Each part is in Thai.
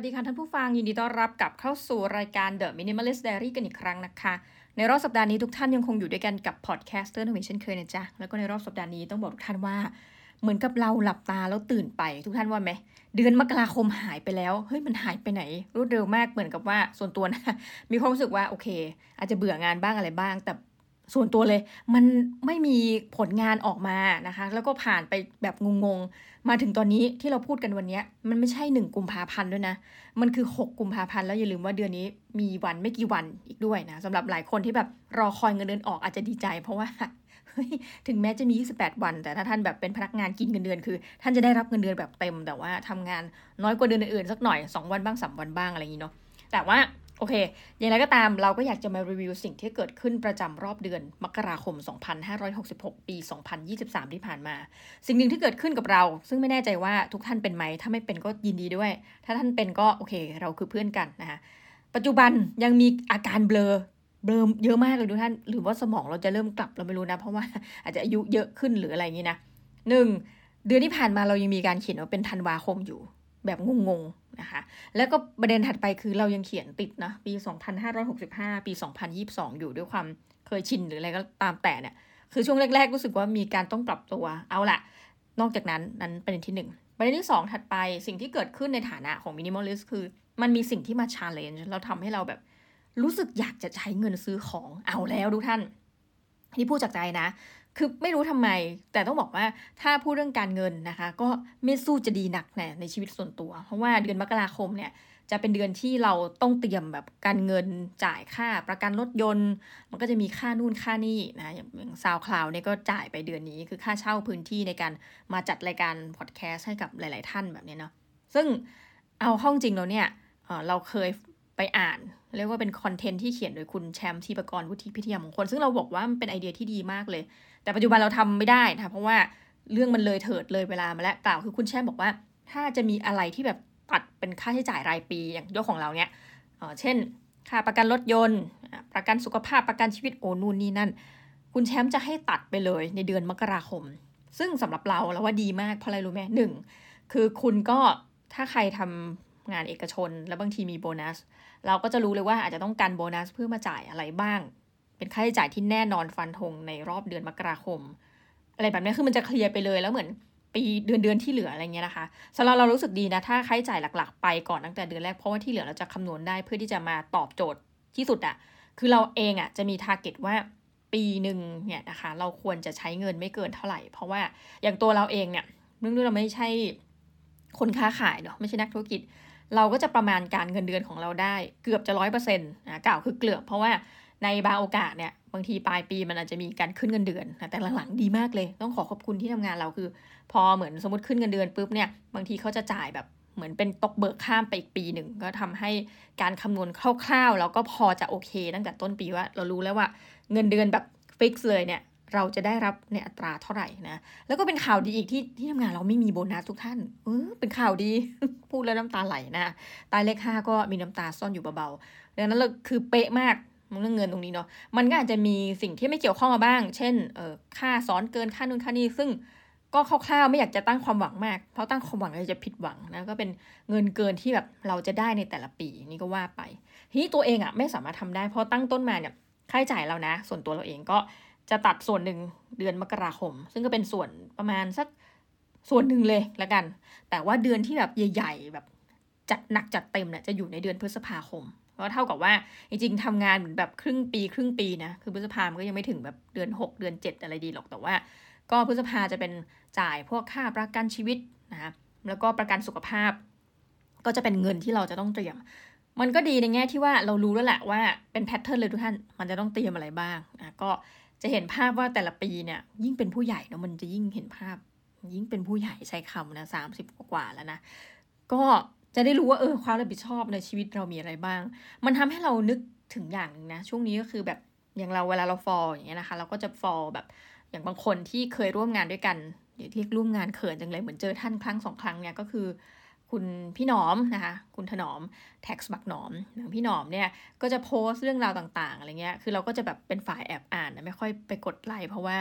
วัสดีค่ะท่านผู้ฟังยินดีต้อนรับกลับเข้าสู่รายการ The Minimalist Diary กันอีกครั้งนะคะ ในรอบสัปดาห์นี้ทุกท่านยังคงอยู่ด้วยกันกับพอดแคสต์เตอร์นุ่มเช่นเคยนะจ๊ะ แล้วก็ในรอบสัปดาห์นี้ต้องบอกทุกท่านว่า เหมือนกับเราหลับตาแล้วตื่นไปทุกท่านว่าไหม เดือนมกราคมหายไปแล้ว เฮ้ยมันหายไปไหน รวดเร็วมากเหมือนกับว่าส่วนตัวนะมีความรู้สึกว่าโอเค อาจจะเบื่องานบ้างอะไรบ้าง แต่ ส่วนตัวเลย มันไม่มีผลงานออกมานะคะ แล้วก็ผ่านไปแบบงงๆ มาถึงตอนนี้ที่เราพูดกันวันนี้มันไม่ใช่หนึ่งกุมภาพันธ์ด้วยนะ มันคือ 6 กุมภาพันธ์แล้วอย่าลืมว่าเดือนนี้มีวันไม่กี่วันอีกด้วยนะสำหรับหลายคนที่แบบรอคอยเงินเดือนออกอาจจะดีใจ เพราะว่าถึงแม้จะมี 28 วัน แต่ถ้าท่านแบบเป็นพนักงานกินเงินเดือนคือ ท่านจะได้รับเงินเดือนแบบเต็ม แต่ว่าทำงานน้อยกว่าเดือนอื่นสักหน่อย 2 วันบ้าง 3 วันบ้างอะไรอย่างนี้เนาะแต่ว่า โอเค อย่างไรก็ตามเราก็อยากจะมารีวิวสิ่งที่เกิดขึ้นประจำรอบเดือนมกราคม 2566 ปี 2023 ที่ผ่านมา สิ่งหนึ่งที่เกิดขึ้นกับเรา ซึ่งไม่แน่ใจว่าทุกท่านเป็นไหม ถ้าไม่เป็นก็ยินดีด้วย ถ้าท่านเป็นก็โอเค เราคือเพื่อนกันนะคะ ปัจจุบันยังมีอาการเบลอ เบลอเยอะมากเลยทุกท่าน หรือว่าสมองเราจะเริ่มกลับเราไม่รู้นะ เพราะว่าอาจจะอายุเยอะขึ้นหรืออะไรอย่างนี้นะหนึ่งเดือนที่ผ่านมาเรายังมีการเขียนว่าเป็นธันวาคมอยู่ แบบงงๆนะคะ แล้วก็ประเด็นถัดไปคือเรายังเขียนติดนะ ปี 2565 ปี 2022 อยู่ด้วยความเคยชินหรืออะไรก็ตามแต่เนี่ย คือช่วงแรกๆรู้สึกว่ามีการต้องปรับตัว เอาละนอกจากนั้นนั้นประเด็นที่ 1 ประเด็นที่ 2 ถัดไปสิ่งที่เกิดขึ้นในฐานะของ minimalist คือ มันมีสิ่งที่มา challenge เราทำให้เราแบบรู้สึกอยากจะใช้เงินซื้อของเอาแล้วทุกท่านนี่พูดจากใจนะ คือไม่รู้ทำไม แต่ต้องบอกว่าถ้าพูดเรื่องการเงินนะคะ ก็ไม่สู้จะดีนักแน่ในชีวิตส่วนตัว เพราะว่าเดือนมกราคมเนี่ยจะเป็นเดือนที่เราต้องเตรียมแบบการเงินจ่ายค่าประกันรถยนต์ มันก็จะมีค่านู่นค่านี่นะอย่าง SoundCloud เนี่ยก็จ่ายไปเดือนนี้คือค่าเช่าพื้นที่ในการมาจัดรายการพอดแคสต์ให้กับหลาย ๆ ท่านแบบนี้เนาะซึ่งเอาเข้าจริงแล้วเนี่ยเราเคย ไปอ่าน เรียกว่าเป็นคอนเทนต์ที่เขียนโดยคุณแชมป์ทีปกรวุฒิพิทยามงคลซึ่งเราบอกว่ามันเป็นไอเดียที่ดีมากเลย แต่ปัจจุบันเราทำไม่ได้นะเพราะว่าเรื่องมันเลยเถิดเลยเวลามาแล้วกล่าวคือคุณแชมป์บอกว่า ถ้าจะมีอะไรที่แบบตัดเป็นค่าใช้จ่ายรายปี อย่างยกของเราเนี่ยเช่น ค่าประกันรถยนต์ ประกันสุขภาพประกันชีวิตโอนู่นนี่นั่น คุณแชมป์จะให้ตัดไปเลยในเดือนมกราคม ซึ่งสำหรับเราเราว่าดีมากเพราะอะไรรู้ไหมหนึ่งคือคุณก็ถ้าใครทำ งานเอกชน แล้วบางทีมีโบนัส เราก็จะรู้เลยว่าอาจจะต้องการโบนัสเพื่อมาจ่ายอะไรบ้าง เป็นค่าใช้จ่ายที่แน่นอนฟันธงในรอบเดือนมกราคม อะไรแบบนี้คือมันจะเคลียร์ไปเลยแล้วเหมือนปีเดือนเดือนที่เหลืออะไรเงี้ยนะคะสำหรับเรารู้สึกดีนะถ้าค่าใช้จ่ายหลักๆ ไปก่อนตั้งแต่เดือนแรกเพราะว่าที่เหลือเราจะคำนวณได้เพื่อที่จะมาตอบโจทย์ที่สุดอะคือเราเองอะจะมีทาร์เก็ตว่าปีหนึ่งเนี่ยนะคะเราควรจะใช้เงินไม่เกินเท่าไหร่ เพราะว่าอย่างตัวเราเองเนี่ยเรื่องนี้เราไม่ใช่คนค้าขายเนาะไม่ใช่นักธุรกิจ เราก็จะประมาณการเงินเดือนของเราได้เกือบจะร้อยเปอร์เซ็นต์นะกล่าวคือเกือบเพราะว่าในบางโอกาสเนี่ยบางทีปลายปีมันอาจจะมีการขึ้นเงินเดือนแต่หลังๆดีมากเลย ต้องขอขอบคุณที่ทำงานเราคือ พอเหมือนสมมติขึ้นเงินเดือนปุ๊บเนี่ยบางทีเขาจะจ่ายแบบเหมือนเป็นตกเบิกข้ามไปอีกปีหนึ่งก็ทำให้การคำนวณคร่าวๆ แล้วก็พอจะโอเค ตั้งแต่ต้นปีว่าเรารู้แล้วว่าเงินเดือนแบบฟิกซ์เลยเนี่ย เราจะได้รับในอัตราเท่าไหร่นะ แล้วก็เป็นข่าวดีอีกที่ที่ทำงานเราไม่มีโบนัสทุกท่านเออเป็นข่าวดี พูดแล้วน้ำตาไหลนะตายเลขห้าก็มีน้ำตาซ่อนอยู่เบาๆดังนั้นเราคือเป๊ะมากเรื่องเงินตรงนี้เนาะมันก็อาจจะมีสิ่งที่ไม่เกี่ยวข้องมาบ้าง เช่นเออค่าสอนเกินค่านู่นค่านี้ซึ่งก็คร่าวๆไม่อยากจะตั้งความหวังมาก เพราะตั้งความหวังจะผิดหวังนะก็เป็นเงินเกินที่แบบเราจะได้ในแต่ละปีนี่ก็ว่าไปทีนี้ตัวเองอะ่ะไม่สามารถทำได้เพราะตั้งต้นมาเนี่ยค่าใช้จ่ายเรานะ ส่วนตัวเราเองก็ จะตัดส่วนหนึ่งเดือนมกราคม ซึ่งก็เป็นส่วนประมาณสักส่วนหนึ่งเลยละกัน แต่ว่าเดือนที่แบบใหญ่ ๆ แบบจัดหนักจัดเต็มเนี่ยจะอยู่ในเดือนพฤษภาคมก็เท่ากับว่าจริงๆทำงานเหมือนแบบครึ่งปีครึ่งปีนะคือพฤษภามันก็ยังไม่ถึงแบบเดือน 6 เดือน 7 อะไรดีหรอกแต่ว่า ก็พฤษภาจะเป็นจ่ายพวกค่าประกันชีวิตนะแล้วก็ประกันสุขภาพ ก็จะเป็นเงินที่เราจะต้องเตรียม มันก็ดีในแง่ที่ว่าเรารู้แล้วแหละว่าเป็นแพทเทิร์นเลยทุกท่าน มันจะต้องเตรียมอะไรบ้างนะก็ จะเห็นภาพว่าแต่ละปีเนี่ย ยิ่งเป็นผู้ใหญ่เนาะมันจะยิ่งเห็นภาพ ยิ่งเป็นผู้ใหญ่ใช้คำนะสามสิบกว่าแล้วนะ ก็จะได้รู้ว่าเออความรับผิดชอบในชีวิตเรามีอะไรบ้าง มันทำให้เรานึกถึงอย่างหนึ่งนะ ช่วงนี้ก็คือแบบอย่างเราเวลาเราฟอลอย่างเงี้ยนะคะ เราก็จะฟอลแบบอย่างบางคนที่เคยร่วมงานด้วยกันเดี๋ยวเรียกร่วมงานเขินจังเลยเหมือนเจอท่านครั้งสองครั้งเนี่ยก็คือ คุณพี่หนอมนะคะคุณถนอมแท็กซ์บักหนอมพี่หนอมเนี่ยก็จะโพสต์เรื่องราวต่างๆอะไรเงี้ยคือเราก็จะแบบเป็นฝ่ายแอบอ่านนะไม่ค่อยไปกดไลค์เพราะว่า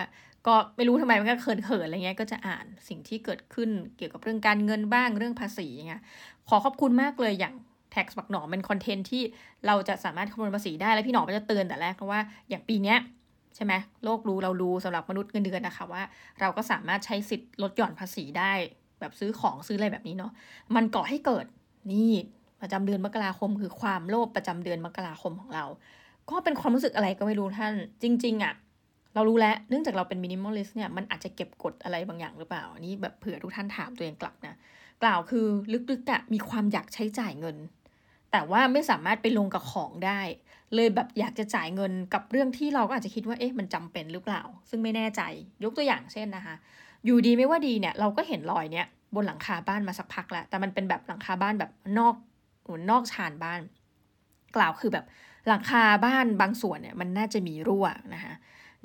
ก็ไม่รู้ทำไมมันก็เขินๆอะไรเงี้ยก็จะอ่านสิ่งที่เกิดขึ้นเกี่ยวกับเรื่องการเงินบ้างเรื่องภาษีเงี้ยขอขอบคุณมากเลยอย่าง tax บักหนอมเป็นคอนเทนต์ที่เราจะสามารถคำนวณภาษีได้แล้วพี่หนอมก็จะเตือนแต่แรกเพราะว่าอย่างปีเนี้ยใช่ไหมโลกรู้เรารู้สำหรับมนุษย์เงินเดือนนะคะว่า เราก็สามารถใช้สิทธิ์ลดหย่อนภาษีได้ แบบซื้อของซื้ออะไรแบบนี้เนาะมันก่อให้เกิดนี่ประจำเดือนมกราคม คือความโลภประจำเดือนมกราคมของเรา ก็เป็นความรู้สึกอะไรก็ไม่รู้ท่าน จริง ๆอะ่ะเรารู้แล้วเนื่องจากเราเป็น minimalist เนี่ยมันอาจจะเก็บกดอะไรบางอย่างหรือเปล่าอันนี้แบบเผื่อทุกท่านถามตัวเองกลับนะกล่าวคือลึกๆอะ่ะมีความอยากใช้จ่ายเงิน แต่ว่าไม่สามารถไปลงกับของได้ เลยแบบอยากจะจ่ายเงินกับเรื่องที่เราก็อาจจะคิดว่าเอ๊ะมันจำเป็นหรือเปล่า ซึ่งไม่แน่ใจยกตัวอย่างเช่นนะคะ อยู่ดีไม่ว่าดีเนี่ยเราก็เห็นรอยเนี้ยบนหลังคาบ้านมาสักพักแล้วแต่มันเป็นแบบหลังคาบ้านแบบนอกหนอกชานบ้าน กล่าวคือแบบหลังคาบ้านบางส่วนเนี่ยมันน่าจะมีรั่วนะคะ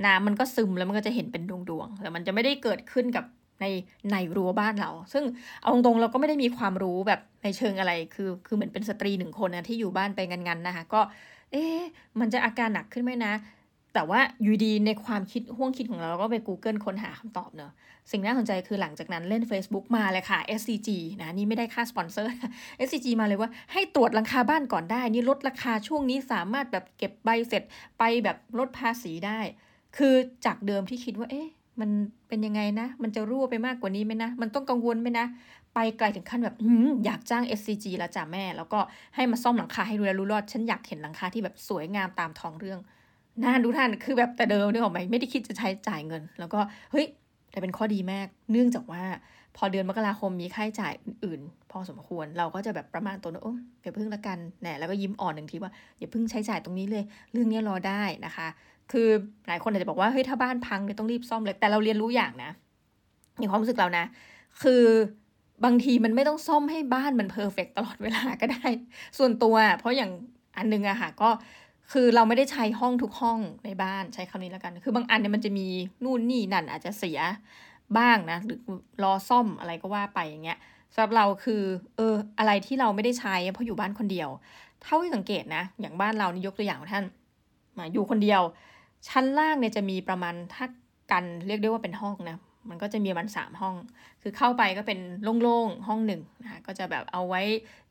น้ำมันก็ซึมแล้วมันก็จะเห็นเป็นดวงๆแต่มันจะไม่ได้เกิดขึ้นกับในในรั้วบ้านเรา ซึ่งเอาตรงๆเราก็ไม่ได้มีความรู้แบบในเชิงอะไร คือคือเหมือนเป็นสตรีหนึ่งคนนะที่อยู่บ้านไปงันๆนะคะก็ เอ๊ะมันจะอาการหนักขึ้นไหมนะ แต่ว่าอยู่ดีในความคิดห่วงคิดของเราเราก็ไป Google ค้นหาคำตอบเนอะสิ่งน่าสนใจคือหลังจากนั้นเล่น Facebook มาเลยค่ะ SCG นะนี่ไม่ได้ค่าสปอนเซอร์ SCG มาเลยว่าให้ตรวจหลังคาบ้านก่อนได้ นี่ลดราคาช่วงนี้สามารถแบบเก็บใบเสร็จไปแบบลดภาษีได้ คือจากเดิมที่คิดว่าเอ๊ะมันเป็นยังไงนะ มันจะรั่วไปมากกว่านี้ไหมนะ มันต้องกังวลไหมนะ ไปไกลถึงขั้นแบบอยากจ้าง SCG แล้วจ้ะแม่ แล้วก็ให้มาซ่อมหลังคาให้ดูแลรู้รอด ฉันอยากเห็นหลังคาที่แบบสวยงามตามท้องเรื่อง น่าดูท่านคือแบบแต่เดิมนึกออกไหมไม่ได้คิดจะใช้จ่ายเงิน แล้วก็เฮ้ยแต่เป็นข้อดีมากเนื่องจากว่าพอเดือนมกราคมมีค่าใช้จ่ายอื่นๆ พอสมควรเราก็จะแบบประมาณตัวนะโอ้เดี๋ยวพึ่งละกันแหนแล้วก็ยิ้มอ่อนหนึ่งทีว่าอย่าพึ่งใช้จ่ายตรงนี้เลย เรื่องนี้รอได้นะคะ คือหลายคนอาจจะบอกว่าเฮ้ยถ้าบ้านพังเนี่ยต้องรีบซ่อมเลยแต่เราเรียนรู้อย่างนะในความรู้สึกเรานะ คือบางทีมันไม่ต้องซ่อมให้บ้านมันเพอร์เฟกตลอดเวลาก็ได้ ส่วนตัว เพราะอย่างอันนึงอะค่ะก็ คือเราไม่ได้ใช้ห้องทุกห้องในบ้านใช้คำนี้แล้วกัน คือบางอันเนี่ยมันจะมีนู่นนี่นั่นอาจจะเสียบ้างนะหรือรอซ่อมอะไรก็ว่าไปอย่างเงี้ยสำหรับเราคือเอออะไรที่เราไม่ได้ใช้เพราะอยู่บ้านคนเดียว เท่าที่สังเกตนะ อย่างบ้านเรานี่ยกตัวอย่างท่านมาอยู่คนเดียว ชั้นล่างเนี่ยจะมีประมาณถ้ากันเรียกได้ว่าเป็นห้องนะ มันก็จะมีมันสามห้อง คือเข้าไปก็เป็นโล่งๆ ห้องหนึ่งนะคะก็จะแบบเอาไว้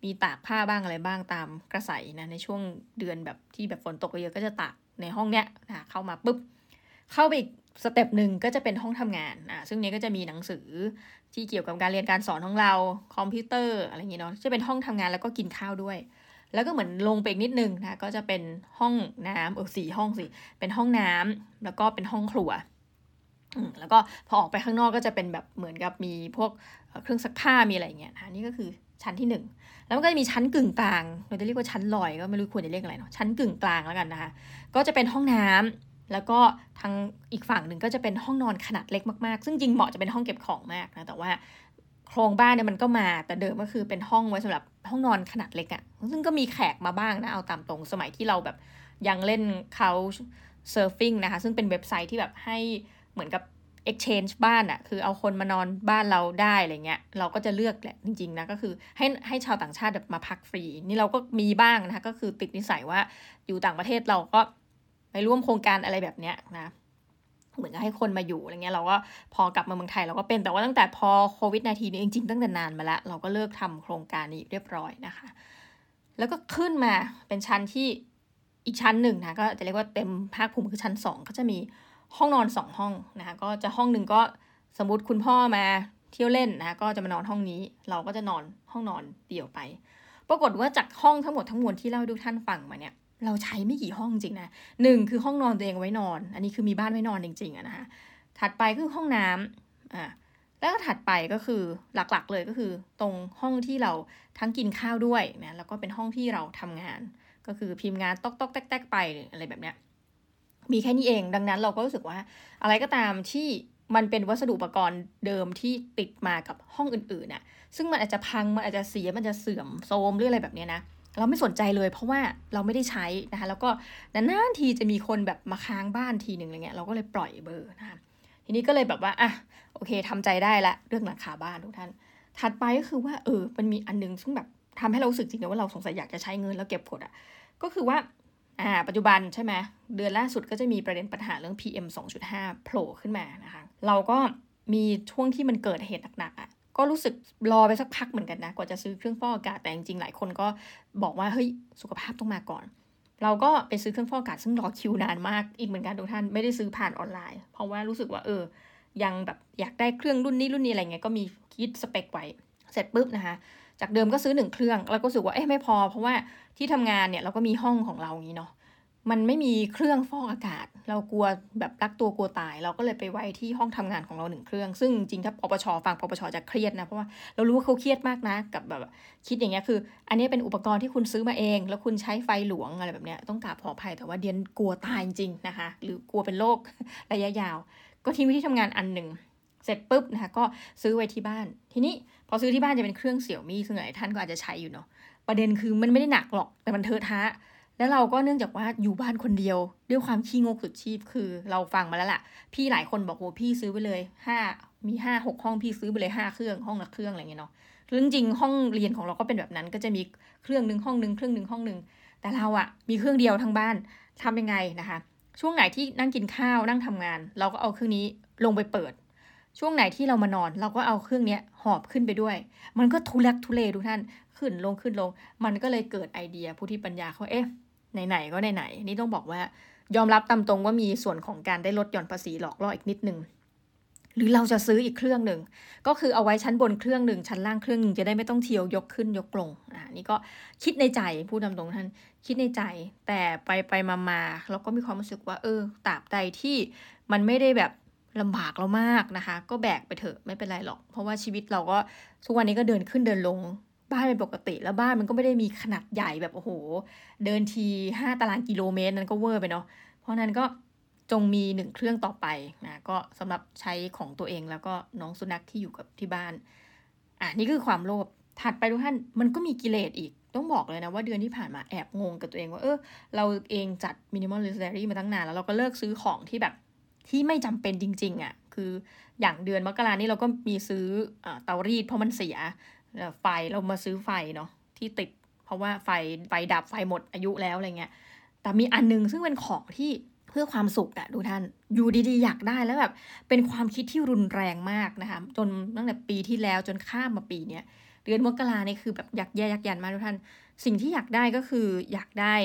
มีตากผ้าบ้างอะไรบ้างตามประสานะในช่วงเดือนแบบที่แบบฝนตกเยอะก็จะตากในห้องเนี้ยนะเข้ามาปุ๊บ เข้าไปอีก step หนึ่งก็จะเป็นห้องทำงานอะซึ่งนี้ก็จะมีหนังสือที่เกี่ยวกับการเรียนการสอนของเราคอมพิวเตอร์อะไรอย่างเงี้เนาะจะเป็นห้องทำงานแล้วก็กินข้าวด้วย แล้วก็เหมือนลงไปอีกนิดนึงนะก็จะเป็นห้องน้ำเออสี่ห้องสิเป็นห้องน้ำแล้วก็เป็นห้องครัว แล้วก็พอออกไปข้างนอกก็จะเป็นแบบเหมือนกับมีพวกเครื่องซักผ้ามีอะไรเงี้ยนะนี่ก็คือชั้นที่หนึ่งแล้วมันก็จะมีชั้นกึ่งกลางเราจะเรียกว่าชั้นลอยก็ไม่รู้ควรจะเรียกอะไรเนาะชั้นกึ่งกลางแล้วกันนะคะก็จะเป็นห้องน้ำแล้วก็ทางอีกฝั่งหนึ่งก็จะเป็นห้องนอนขนาดเล็กมากๆ ซึ่งจริงเหมาะจะเป็นห้องเก็บของมากนะแต่ว่าโครงบ้านเนี่ยมันก็มาแต่เดิมก็คือเป็นห้องไว้สำหรับห้องนอนขนาดเล็กอะ่ะซึ่งก็มีแขกมาบ้างนะเอาตามตรงสมัยที่เราแบบยังเล่น Couchsurfing นะคะซึ่งเป็นเว็บไซต์ที่แบบให้ เหมือนกับ exchange บ้านอะคือเอาคนมานอนบ้านเราได้อะไรเงี้ย เราก็จะเลือกแหละจริงๆนะก็คือให้ให้ชาวต่างชาติแบบมาพักฟรี นี่เราก็มีบ้างนะคะก็คือติดนิสัยว่าอยู่ต่างประเทศเราก็ไปร่วมโครงการอะไรแบบเนี้ยนะเหมือนกับให้คนมาอยู่อะไรเงี้ยเราก็พอกลับมาเมืองไทยเราก็เป็นแต่ว่าตั้งแต่พอโควิดน่ะทีนี้จริงๆตั้งแต่นานมาแล้ว เราก็เลิกทำโครงการนี้เรียบร้อยนะคะ แล้วก็ขึ้นมาเป็นชั้นที่อีกชั้นหนึ่งนะก็จะเรียกว่าเต็มภาคภูมิคือชั้นสองก็จะมี ห้องนอนสองห้องนะคะก็จะห้องหนึ่งก็สมมติคุณพ่อมาเที่ยวเล่นนะก็จะมานอนห้องนี้ เราก็จะนอนห้องนอนเดี่ยวไป ปรากฏว่าจากห้องทั้งหมดทั้งมวลที่เล่าดูท่านฟังมาเนี่ยเราใช้ไม่กี่ห้องจริงนะหนึ่งคือห้องนอนตัวเองไว้นอน อันนี้คือมีบ้านไว้นอนจริงๆอะนะคะถัดไปคือห้องน้ำอ่าแล้วก็ถัดไปก็คือหลักๆเลยก็คือ ตรงห้องที่เราทั้งกินข้าวด้วยนะแล้วก็เป็นห้องที่เราทำงาน ก็คือพิมพ์งานตอกตอกแตกๆไปอะไรแบบเนี้ย มีแค่นี้เองดังนั้นเราก็รู้สึกว่า อะไรก็ตามที่มันเป็นวัสดุอุปกรณ์เดิมที่ติดมากับห้องอื่นๆน่ะ ซึ่งมันอาจจะพัง มันอาจจะเสีย มันจะเสื่อมโทรมหรืออะไรแบบนี้นะ เราไม่สนใจเลยเพราะว่าเราไม่ได้ใช้นะคะ แล้วก็นานๆทีจะมีคนแบบมาค้างบ้านทีหนึ่งอะไรเงี้ย เราก็เลยปล่อยเบอร์นะคะทีนี้ก็เลยแบบว่า อะ โอเคทำใจได้ละ เรื่องหลังคาบ้านทุกท่าน ถัดไปก็คือว่า เออ มันมีอันนึงซึ่งแบบทำให้เรารู้สึกจริงๆว่าเราสงสัยอยากจะใช้เงินแล้วเก็บกดอะ ก็คือว่า อ่าปัจจุบันใช่ไหมเดือนล่าสุดก็จะมีประเด็นปัญหาเรื่อง PM 2.5 โผล่ขึ้นมานะคะ เราก็มีช่วงที่มันเกิดเหตุหนักๆอะก็รู้สึกรอไปสักพักเหมือนกันนะ กว่าจะซื้อเครื่องฟอกอากาศแต่จริงๆ หลายคนก็บอกว่าเฮ้ยสุขภาพต้องมาก่อน เราก็ไปซื้อเครื่องฟอกอากาศซึ่งรอคิวนานมากอีกเหมือนกันทุกท่านไม่ได้ซื้อผ่านออนไลน์ เพราะว่ารู้สึกว่าเออ ยังแบบอยากได้เครื่องรุ่นนี้รุ่นนี้อะไรเงี้ยก็มีคิดสเปคไว้เสร็จปุ๊บนะคะ จากเดิมก็ซื้อหนึ่งเครื่องแล้วก็รู้สึกว่าเอ๊ะไม่พอ เพราะว่าที่ทำงานเนี่ยเราก็มีห้องของเราอย่างนี้เนาะมันไม่มีเครื่องฟอกอากาศ เรากลัวแบบรักตัวกลัวตาย เราก็เลยไปไว้ที่ห้องทำงานของเราหนึ่งเครื่อง ซึ่งจริงถ้าปปชฟังปปชจะเครียดนะเพราะว่าเรารู้ว่าเขาเครียดมากนะกับแบบคิดอย่างเงี้ยคือ อันนี้เป็นอุปกรณ์ที่คุณซื้อมาเอง แล้วคุณใช้ไฟหลวงอะไรแบบเนี้ยต้องกราบขออภัยแต่ว่าเดียนกลัวตายจริงนะคะ หรือกลัวเป็นโรคระยะยาว ก็ทิ้งไว้ที่ทำงานอันหนึ่ง เสร็จปุ๊บนะคะก็ซื้อไว้ที่บ้าน ทีนี้พอซื้อที่บ้านจะเป็นเครื่องเสี่ยวมี่ซึ่งหลายท่านก็อาจจะใช้อยู่เนาะประเด็นคือมันไม่ได้หนักหรอกแต่มันเทอะทะ แล้วเราก็เนื่องจากว่าอยู่บ้านคนเดียว ด้วยความขี้งกสุดชีพคือเราฟังมาแล้วล่ะ พี่หลายคนบอกโอ้พี่ซื้อไปเลยห้ามีห้าหกห้องพี่ซื้อไปเลยห้าเครื่องห้องละเครื่องอะไรเงี้ยเนาะเรื่องจริงห้องเรียนของเราก็เป็นแบบนั้น ก็จะมีเครื่องหนึ่งห้องหนึ่งเครื่องหนึ่งห้องหนึ่งแต่เราอะมีเครื่องเดียวทั้งบ้านทำยังไงนะคะ ช่วงไหนที่นั่งกินข้าวนั่งทำงาน เราก็เอาเครื่องนี้ลงไปเปิด ช่วงไหนที่เรามานอน เราก็เอาเครื่องนี้หอบขึ้นไปด้วย มันก็ทุลักทุเลทุกท่านขึ้นลงขึ้นลง มันก็เลยเกิดไอเดียผู้ที่ปัญญาเขาเอ๊ะไหนๆก็ไหนๆนี่ต้องบอกว่ายอมรับตามตรงว่ามีส่วนของการได้ลดหย่อนภาษีหลอกล่ออีกนิดนึงหรือเราจะซื้ออีกเครื่องหนึ่ง ก็คือเอาไว้ชั้นบนเครื่องหนึ่งชั้นล่างเครื่องหนึ่งจะได้ไม่ต้องเที่ยวยกขึ้นยกลงอ่านี่ก็คิดในใจพูดตามตรงท่านคิดในใจ แต่ไปไปมามาเราก็มีความรู้สึกว่า เออตราบใดที่มันไม่ได้แบบ ลำบากเรามากนะคะ ก็แบกไปเถอะไม่เป็นไรหรอก เพราะว่าชีวิตเราก็ทุกวันนี้ก็เดินขึ้นเดินลงบ้านเป็นปกติแล้วบ้านมันก็ไม่ได้มีขนาดใหญ่แบบโอ้โห เดินทีห้าตารางกิโลเมตรนั้นก็เวอร์ไปเนาะเพราะนั้นก็จงมีหนึ่งเครื่องต่อไปนะก็สำหรับใช้ของตัวเองแล้วก็น้องสุนัขที่อยู่กับที่บ้านอะนี่คือความโลภถัดไปทุกท่านมันก็มีกิเลสอีกต้องบอกเลยนะว่าเดือนที่ผ่านมาแอบงงกับตัวเองว่าเออเราเองจัดมินิมอลลิสเ a รี่มาตั้งนานแล้วเราก็เลิกซื้อของที่แบบ ที่ไม่จำเป็นจริง ๆอะ่ะคืออย่างเดือนมกรานี่เราก็มีซื้อเตารีดเพราะมันเสียไฟเรามาซื้อไฟเนาะที่ติด เพราะว่าไฟไฟดับไฟหมดอายุแล้วอะไรเงี้ยแต่มีอันนึงซึ่งเป็นของที่เพื่อความสุขอะดูท่านอยู่ดีๆ อยากได้แล้วแบบเป็นความคิดที่รุนแรงมากนะคะจนตั้งแต่ปีที่แล้วจนข้ามมาปีเนี้ยเดือนมกราเนี่ยคือแบบอยากแย่ยักยันมากทุกท่าน สิ่งที่อยากได้ก็คืออยากได้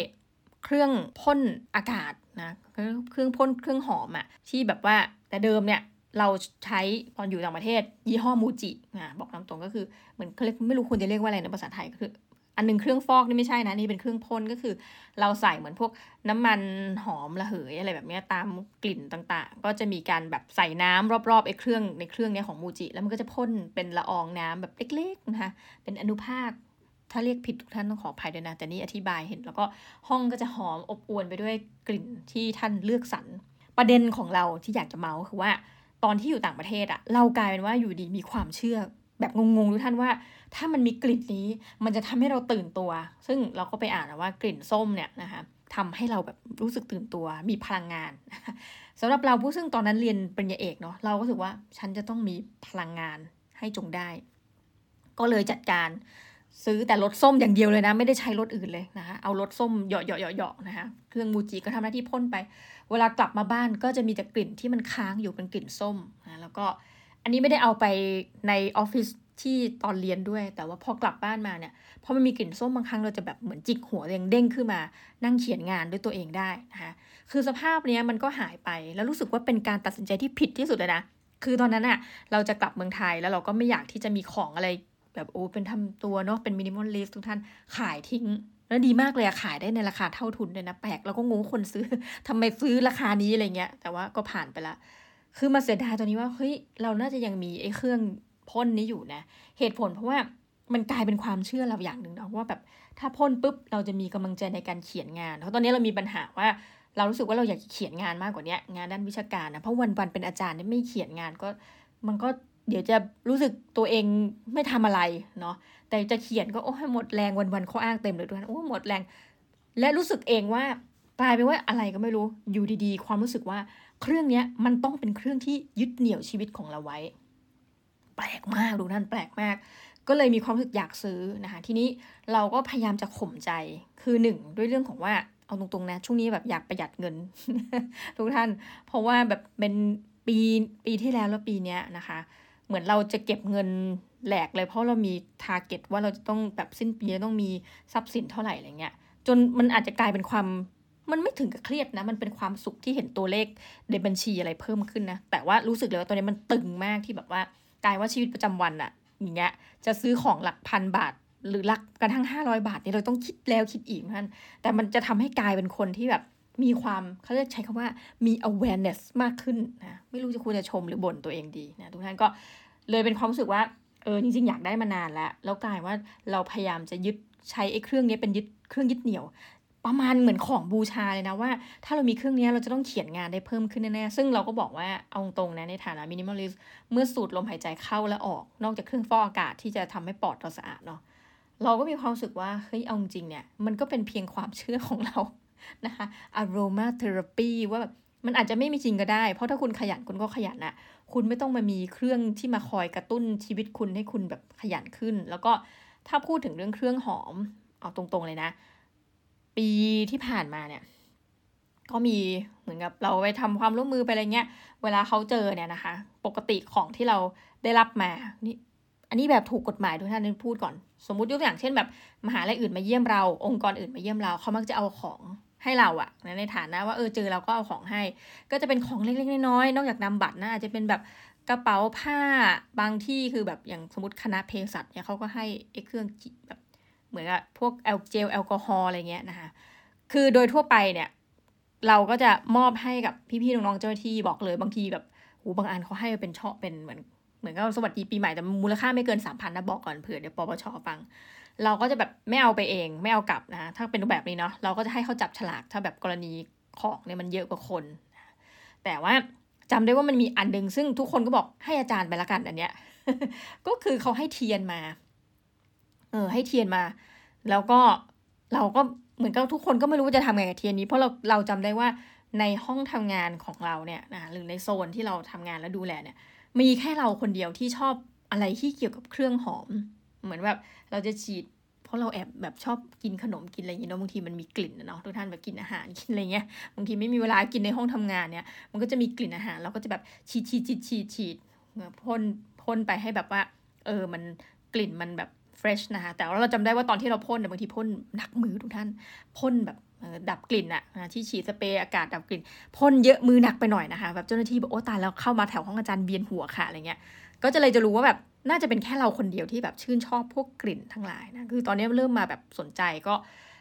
เครื่องพ่นอากาศ นะเครื่องพ่นเครื่องหอมอะที่แบบว่าแต่เดิมเนี่ยเราใช้ตอนอยู่ต่างประเทศ ยี่ห้อมูจินะบอกตามตรงก็คือเหมือนเขาเรียกไม่รู้ควรจะเรียกว่าอะไรในภาษาไทยก็คืออันนึงเครื่องฟอกนี่ไม่ใช่นะนี่เป็นเครื่องพ่นก็คือ เราใส่เหมือนพวกน้ำมันหอมระเหยอะไรแบบนี้ตามกลิ่นต่างๆ ก็จะมีการแบบใส่น้ำรอบๆไอ้เครื่องในเครื่องนี้ของมูจิ แล้วมันก็จะพ่นเป็นละอองน้ำแบบเล็กๆนะคะเป็นอนุภาค ถ้าเรียกผิดทุกท่านต้องขออภัยด้วยนะ แต่นี่อธิบายเห็น แล้วก็ห้องก็จะหอมอบอวลไปด้วยกลิ่นที่ท่านเลือกสรรประเด็นของเราที่อยากจะเมาส์คือว่า ตอนที่อยู่ต่างประเทศอะเรากลายเป็นว่าอยู่ดีมีความเชื่อแบบงงๆทุกท่านว่า ถ้ามันมีกลิ่นนี้มันจะทำให้เราตื่นตัว ซึ่งเราก็ไปอ่านว่ากลิ่นส้มเนี่ยนะคะทำให้เราแบบรู้สึกตื่นตัวมีพลังงานสำหรับเราผู้ซึ่งตอนนั้นเรียนปริญญาเอกเนาะเราก็รู้สึกว่าฉันจะต้องมีพลังงานให้จงได้ ก็เลยจัดการ ซื้อแต่รสส้มอย่างเดียวเลยนะ ไม่ได้ใช้รสอื่นเลยนะคะเอารสส้มเหยาะๆๆๆนะคะเครื่องมูจิก็ทำหน้าที่พ่นไป เวลากลับมาบ้านก็จะมีแต่กลิ่นที่มันค้างอยู่เป็นกลิ่นส้มนะแล้วก็อันนี้ไม่ได้เอาไปในออฟฟิศที่ตอนเรียนด้วย แต่ว่าพอกลับบ้านมาเนี่ยพอมันมีกลิ่นส้มบางครั้งเราจะแบบเหมือนจิกหัวเองเด้งขึ้นมานั่งเขียนงานด้วยตัวเองได้นะคะคือสภาพเนี้ยมันก็หายไปแล้วรู้สึกว่าเป็นการตัดสินใจที่ผิดที่สุดเลยนะคือตอนนั้นอะเราจะกลับเมืองไทยแล้วเราก็ไม่อยากที่จะมีของอะไร แบบโอ้เป็นทำตัวเนาะเป็น minimalist ทุกท่านขายทิ้ง แล้วดีมากเลยอะขายได้ในราคาเท่าทุนเลยนะแปลกแล้วก็งงคนซื้อทำไมซื้อราคานี้อะไรเงี้ย แต่ว่าก็ผ่านไปละ คือมาเสียดายตัวนี้ว่าเฮ้ยเราน่าจะยังมีไอ้เครื่องพ่นนี้อยู่นะ เหตุผลเพราะว่ามันกลายเป็นความเชื่อเราอย่างหนึ่งเนาะว่าแบบถ้าพ่นปุ๊บเราจะมีกำลังใจในการเขียนงาน เพราะตอนนี้เรามีปัญหาว่าเรารู้สึกว่าเราอยากเขียนงานมากกว่านี้งานด้านวิชาการนะเพราะวันวันเป็นอาจารย์ไม่เขียนงานก็มันก็ เดี๋ยวจะรู้สึกตัวเองไม่ทำอะไรเนาะแต่จะเขียนก็โอ้หมดแรงวันๆเขาอ้างเต็มเลยด้วยโอ้หมดแรง และรู้สึกเองว่ากลายเป็นว่าอะไรก็ไม่รู้อยู่ดีๆ ความรู้สึกว่าเครื่องเนี้ยมันต้องเป็นเครื่องที่ยึดเหนี่ยวชีวิตของเราไว้ แปลกมากดูนั่นแปลกมาก ก็เลยมีความรู้สึกอยากซื้อนะคะทีนี้เราก็พยายามจะข่มใจคือหนึ่งด้วยเรื่องของว่าเอาตรงๆนะช่วงนี้แบบอยากประหยัดเงิน ทุกท่าน เพราะว่าแบบเป็นปีปีที่แล้วแล้วปีนี้นะคะ เหมือนเราจะเก็บเงินแหลกเลยเพราะเรามีทาร์เก็ตว่าเราจะต้องแบบสิ้นปีต้องมีทรัพย์สินเท่าไหร่อะไรเงี้ยจนมันอาจจะกลายเป็นความมันไม่ถึงกับเครียดนะ มันเป็นความสุขที่เห็นตัวเลขในบัญชีอะไรเพิ่มขึ้นนะ แต่ว่ารู้สึกเลยว่าตัวนี้มันตึงมากที่แบบว่ากลายว่าชีวิตประจำวันอะอย่างเงี้ยจะซื้อของหลักพันบาท หรือหลักกระทั่งห้าร้อยบาทนี่เราต้องคิดแล้วคิดอีกท่านแต่มันจะทำให้กลายเป็นคนที่แบบ มีความเขาเรียกใช้คำว่ามี awareness มากขึ้นนะไม่รู้จะควรจะชมหรือบ่นตัวเองดีนะทุกท่านก็เลยเป็นความรู้สึกว่าเออจริงๆอยากได้มานานแล้ว แล้วกลายว่าเราพยายามจะยึดใช้ไอ้เครื่องนี้เป็นยึดเครื่องยึดเหนี่ยว ประมาณเหมือนของบูชาเลยนะว่า ถ้าเรามีเครื่องนี้เราจะต้องเขียนงานได้เพิ่มขึ้นแน่ๆซึ่งเราก็บอกว่าเอาตรงนะในฐานะมินิมอลิสเมื่อสูดลมหายใจเข้าและออก นอกจากเครื่องฟอกอากาศที่จะทำให้ปอดเราสะอาดเนาะเราก็มีความรู้สึกว่าเฮ้ยเอาจริงเนี่ยมันก็เป็นเพียงความเชื่อของเรา นะคะ aroma therapy ว่าแบบมันอาจจะไม่มีจริงก็ได้ เพราะถ้าคุณขยันคุณก็ขยันอะคุณไม่ต้องมามีเครื่องที่มาคอยกระตุ้นชีวิตคุณให้คุณแบบขยันขึ้น แล้วก็ถ้าพูดถึงเรื่องเครื่องหอม เอาตรงๆเลยนะ ปีที่ผ่านมาเนี่ย ก็มีเหมือนกับเราไปทำความร่วมมือไปอะไรเงี้ย เวลาเขาเจอเนี่ยนะคะ ปกติของที่เราได้รับมานี่อันนี้แบบถูกกฎหมายทุกท่านพูดก่อน สมมติยกตัวอย่างเช่นแบบมหาลัยอื่นมาเยี่ยมเรา องค์กรอื่นมาเยี่ยมเรา เขามักจะเอาของ ให้เราอะในฐานะว่าเออเจอเราก็เอาของให้ ก็จะเป็นของเล็กๆน้อยๆนอกจากนำบัตรนะอาจจะเป็นแบบกระเป๋าผ้าบางที่คือแบบอย่างสมมติคณะเภสัชเนี่ยเขาก็ให้ไอ้เครื่องแบบเหมือนกับพวกแอลเจลแอลกอฮอล์อะไรเงี้ยนะคะคือโดยทั่วไปเนี่ยเราก็จะมอบให้กับพี่ๆน้องๆเจ้าหน้าที่บอกเลยบางทีแบบหูบางอันเขาให้เป็นช่อเป็นเหมือนเหมือนกับสวัสดีปีใหม่แต่มูลค่าไม่เกินสามพันนะบอกก่อนเผื่อเดี๋ยวปปชฟัง เราก็จะแบบไม่เอาไปเองไม่เอากลับนะถ้าเป็นแบบนี้เนาะเราก็จะให้เขาจับฉลากถ้าแบบกรณีของเนี่ยมันเยอะกว่าคน แต่ว่าจำได้ว่ามันมีอันหนึ่งซึ่งทุกคนก็บอกให้อาจารย์ไปละกันอันเนี้ยก็คือเขาให้เทียนมา เออ ให้เทียนมา แล้วก็เราก็เหมือนกับทุกคนก็ไม่รู้ว่าจะทำไงกับเทียนนี้ เพราะเราเราจำได้ว่าในห้องทำงานของเราเนี่ยนะหรือในโซนที่เราทำงานแล้วดูแลเนี่ย มีแค่เราคนเดียวที่ชอบอะไรที่เกี่ยวกับเครื่องหอม เหมือนแบบเราจะฉีด เพราะเราแอบแบบชอบกินขนมกินอะไรอย่างเงี้ยเนาะบางทีมันมีกลิ่นเนาะทุกท่านแบบกินอาหารกินอะไรเงี้ยบางทีไม่มีเวลากินในห้องทำงานเนี่ย มันก็จะมีกลิ่นอาหารเราก็จะแบบฉีดฉีดฉีดฉีดฉีดพ่นพ่นไปให้แบบว่า เออมันกลิ่นมันแบบเฟรชนะคะแต่ว่าเราจำได้ว่าตอนที่เราพ่นบางทีพ่นหนักมือทุกท่านพ่นแบบดับกลิ่นอะที่ฉีดสเปรย์อากาศดับกลิ่นพ่นเยอะมือหนักไปหน่อยนะคะแบบเจ้าหน้าที่บอกโอ้ตายแล้วเข้ามาแถวห้องอาจารย์เบียนหัวค่ะอะไรเงี้ยก็จะเลยจะรู้ว่าแบบน่าจะเป็นแค่เราคนเดียวที่แบบชื่นชอบพวกกลิ่นทั้งหลายนะ คือตอนนี้เริ่มมาแบบสนใจก็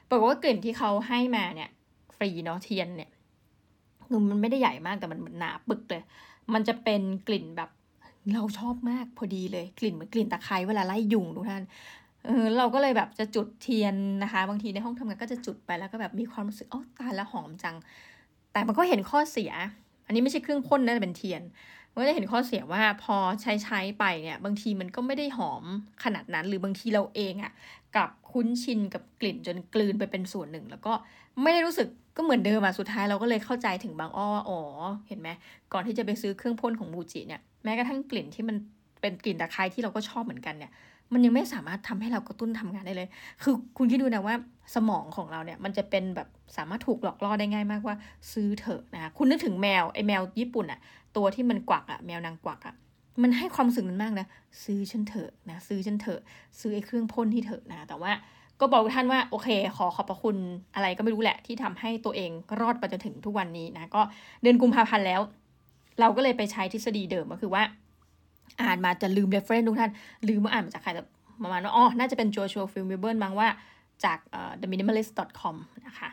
บอกว่ากลิ่นที่เขาให้มาเนี่ยฟรีเนาะเทียนเนี่ยคือมันไม่ได้ใหญ่มากแต่มันหนาปึกเลย มันจะเป็นกลิ่นแบบเราชอบมากพอดีเลยกลิ่นเหมือนกลิ่นตะไคร้เวลาไล่ยุงทุกท่านเออเราก็เลยแบบจะจุดเทียนนะคะ บางทีในห้องทำงานก็จะจุดไปแล้วก็แบบมีความรู้สึกอ๋อตายล้วหอมจัง แต่มันก็เห็นข้อเสีย อันนี้ไม่ใช่เครื่องพ่นนะแต่เป็นเทียน ก็จะเห็นข้อเสียว่าพอใช้ใช้ไปเนี่ยบางทีมันก็ไม่ได้หอมขนาดนั้น หรือบางทีเราเองอะ่ะกับคุ้นชินกับกลิ่นจนกลืนไปเป็นส่วนหนึ่ง แล้วก็ไม่ได้รู้สึกก็เหมือนเดิมอะสุดท้ายเราก็เลยเข้าใจถึงบางอ้ออ๋อเห็นไหมก่อนที่จะไปซื้อเครื่องพ่นของมูจิเนี่ยแม้กระทั่งกลิ่นที่มันเป็นกลิ่นตะไคร้ที่เราก็ชอบเหมือนกันเนี่ยมันยังไม่สามารถทำให้เรากระตุ้นทำงานได้เลย คือคุณคิดดูนะว่าสมองของเราเนี่ยมันจะเป็นแบบสามารถถูกหลอกล่อได้ง่ายมากว่า ซื้อเถอะนะคะคุณนึกถึงแมวไอ้แมวญี่ปุ่นอะ ตัวที่มันกวักอะแมวนางกวักอะมันให้ความรู้สึกนั้นมากนะ ซื้อฉันเถอะนะซื้อฉันเถอะซื้อไอ้เครื่องพ่นที่เถอะนะ แต่ว่าก็บอกท่านว่าโอเค ขอขอบพระคุณอะไรก็ไม่รู้แหละ ที่ทำให้ตัวเองรอดไปจนถึงทุกวันนี้นะ ก็เดือนกุมภาพันธ์แล้ว เราก็เลยไปใช้ทฤษฎีเดิมก็คือว่า อ่านมาจะลืม reference ทุกท่าน ลืมว่าอ่านมาจากใครแต่ประมาณว่าอ๋อน่าจะเป็นโจชัวฟิลด์มิลเบิร์นมั้งว่าจาก theminimalist.com นะคะ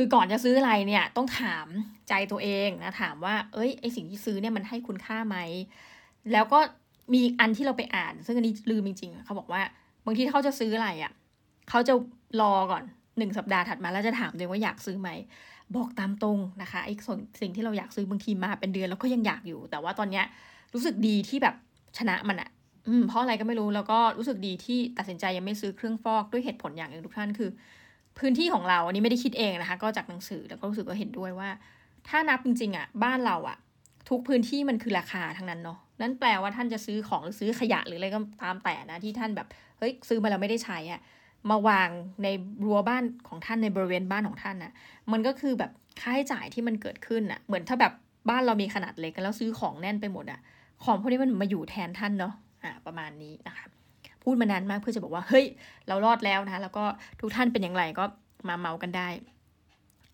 คือก่อนจะซื้ออะไรเนี่ยต้องถามใจตัวเองนะถามว่า เอ้ยไอสิ่งที่ซื้อเนี่ยมันให้คุณค่าไหมแล้วก็มีอันที่เราไปอ่าน ซึ่งอันนี้ลืมจริงๆเขาบอกว่าบางทีเขาจะซื้ออะไรอะ่ะเขาจะรอก่อนหนึ่งสัปดาห์ถัดมาแล้วจะถามตัวเองว่าอยากซื้อไหมบอกตามตรงนะคะไอ้ส่วนสิ่งที่เราอยากซื้อบางทีมาเป็นเดือนแล้วก็ยังอยากอยู่ แต่ว่าตอนเนี้ยรู้สึกดีที่แบบชนะมันอะอืมเพราะอะไรก็ไม่รู้แล้วก็รู้สึกดีที่ตัดสินใจยังไม่ซื้อเครื่องฟอกด้วยเหตุผลอย่างหนึ่งทุกท่านคือ พื้นที่ของเราอันนี้ไม่ได้คิดเองนะคะ ก็จากหนังสือแล้วก็รู้สึกว่าเห็นด้วยว่า ถ้านับจริงๆอะบ้านเราอะ ทุกพื้นที่มันคือราคาทั้งนั้นเนาะนั่นแปลว่าท่านจะซื้อของหรือซื้อขยะหรืออะไรก็ตามแต่นะที่ท่านแบบเฮ้ยซื้อมาแล้วไม่ได้ใช้อะมาวางในรั้วบ้านของท่านในบริเวณบ้านของท่านอะ มันก็คือแบบค่าใช้จ่ายที่มันเกิดขึ้นอะ เหมือนถ้าแบบบ้านเรามีขนาดเล็กแล้วซื้อของแน่นไปหมดอะ ของพวกนี้มันมาอยู่แทนท่านเนาะ อ่า ประมาณนี้นะคะ พูดมานานมากเพื่อจะบอกว่าเฮ้ย เรารอดแล้วนะคะแล้วก็ทุกท่านเป็นอย่างไรก็มาเมากันได้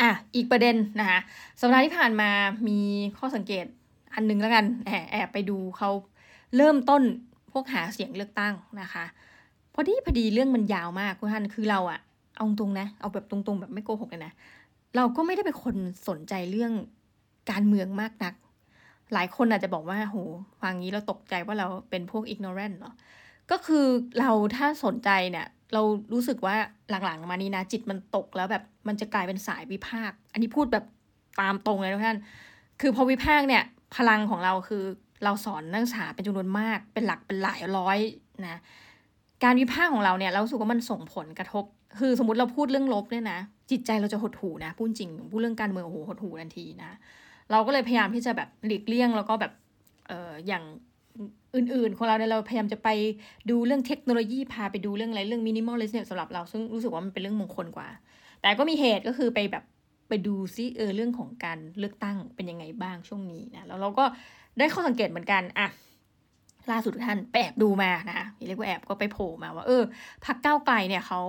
อะอีกประเด็นนะคะสัปดาห์ที่ผ่านมามีข้อสังเกตอันนึงแล้วกันแอบแอบไปดูเขาเริ่มต้นพวกหาเสียงเลือกตั้งนะคะพอดีพอดีเรื่องมันยาวมากคุณท่านคือเราอะเอาตรงนะ เอาแบบตรงๆ แบบไม่โกหกเลยนะ เราก็ไม่ได้เป็นคนสนใจเรื่องการเมืองมากนัก หลายคนอาจจะบอกว่าโหฟังงี้เราตกใจว่าเราเป็นพวก ignorant เนาะ ก็คือเราถ้าสนใจเนี่ยเรารู้สึกว่าหลังๆมานี้นะ จิตมันตกแล้วแบบมันจะกลายเป็นสายวิพากษ์อันนี้พูดแบบตามตรงเลยทุกท่าน คือพอวิพากษ์เนี่ย พลังของเราคือเราสอนนักศึกษาเป็นจำนวนมากเป็นหลักเป็นหลายร้อยนะการวิพากษ์ของเราเนี่ยเราสึกว่ามันส่งผลกระทบ คือสมมติเราพูดเรื่องลบเนี่ยนะ จิตใจเราจะหดหูนะพูดจริงพูดเรื่องการเมืองโอ้โหหดหูทันทีนะ เราก็เลยพยายามที่จะแบบหลีกเลี่ยงแล้วก็แบบเอออย่าง อื่นๆ ของเราเนี่ยเราพยายามจะไปดูเรื่องเทคโนโลยีพาไปดูเรื่องอะไรเรื่องมินิมอลเลสเนี่ยสำหรับเราซึ่งรู้สึกว่ามันเป็นเรื่องมงคลกว่า แต่ก็มีเหตุก็คือไปแบบไปดูซิเออเรื่องของการเลือกตั้งเป็นยังไงบ้างช่วงนี้นะแล้วเราก็ได้ข้อสังเกตเหมือนกันอะล่าสุดท่านแอบดูมานะเรียกว่าแอบก็ไปโผล่มาว่าเออพรรคก้าวไกลเนี่ยเขา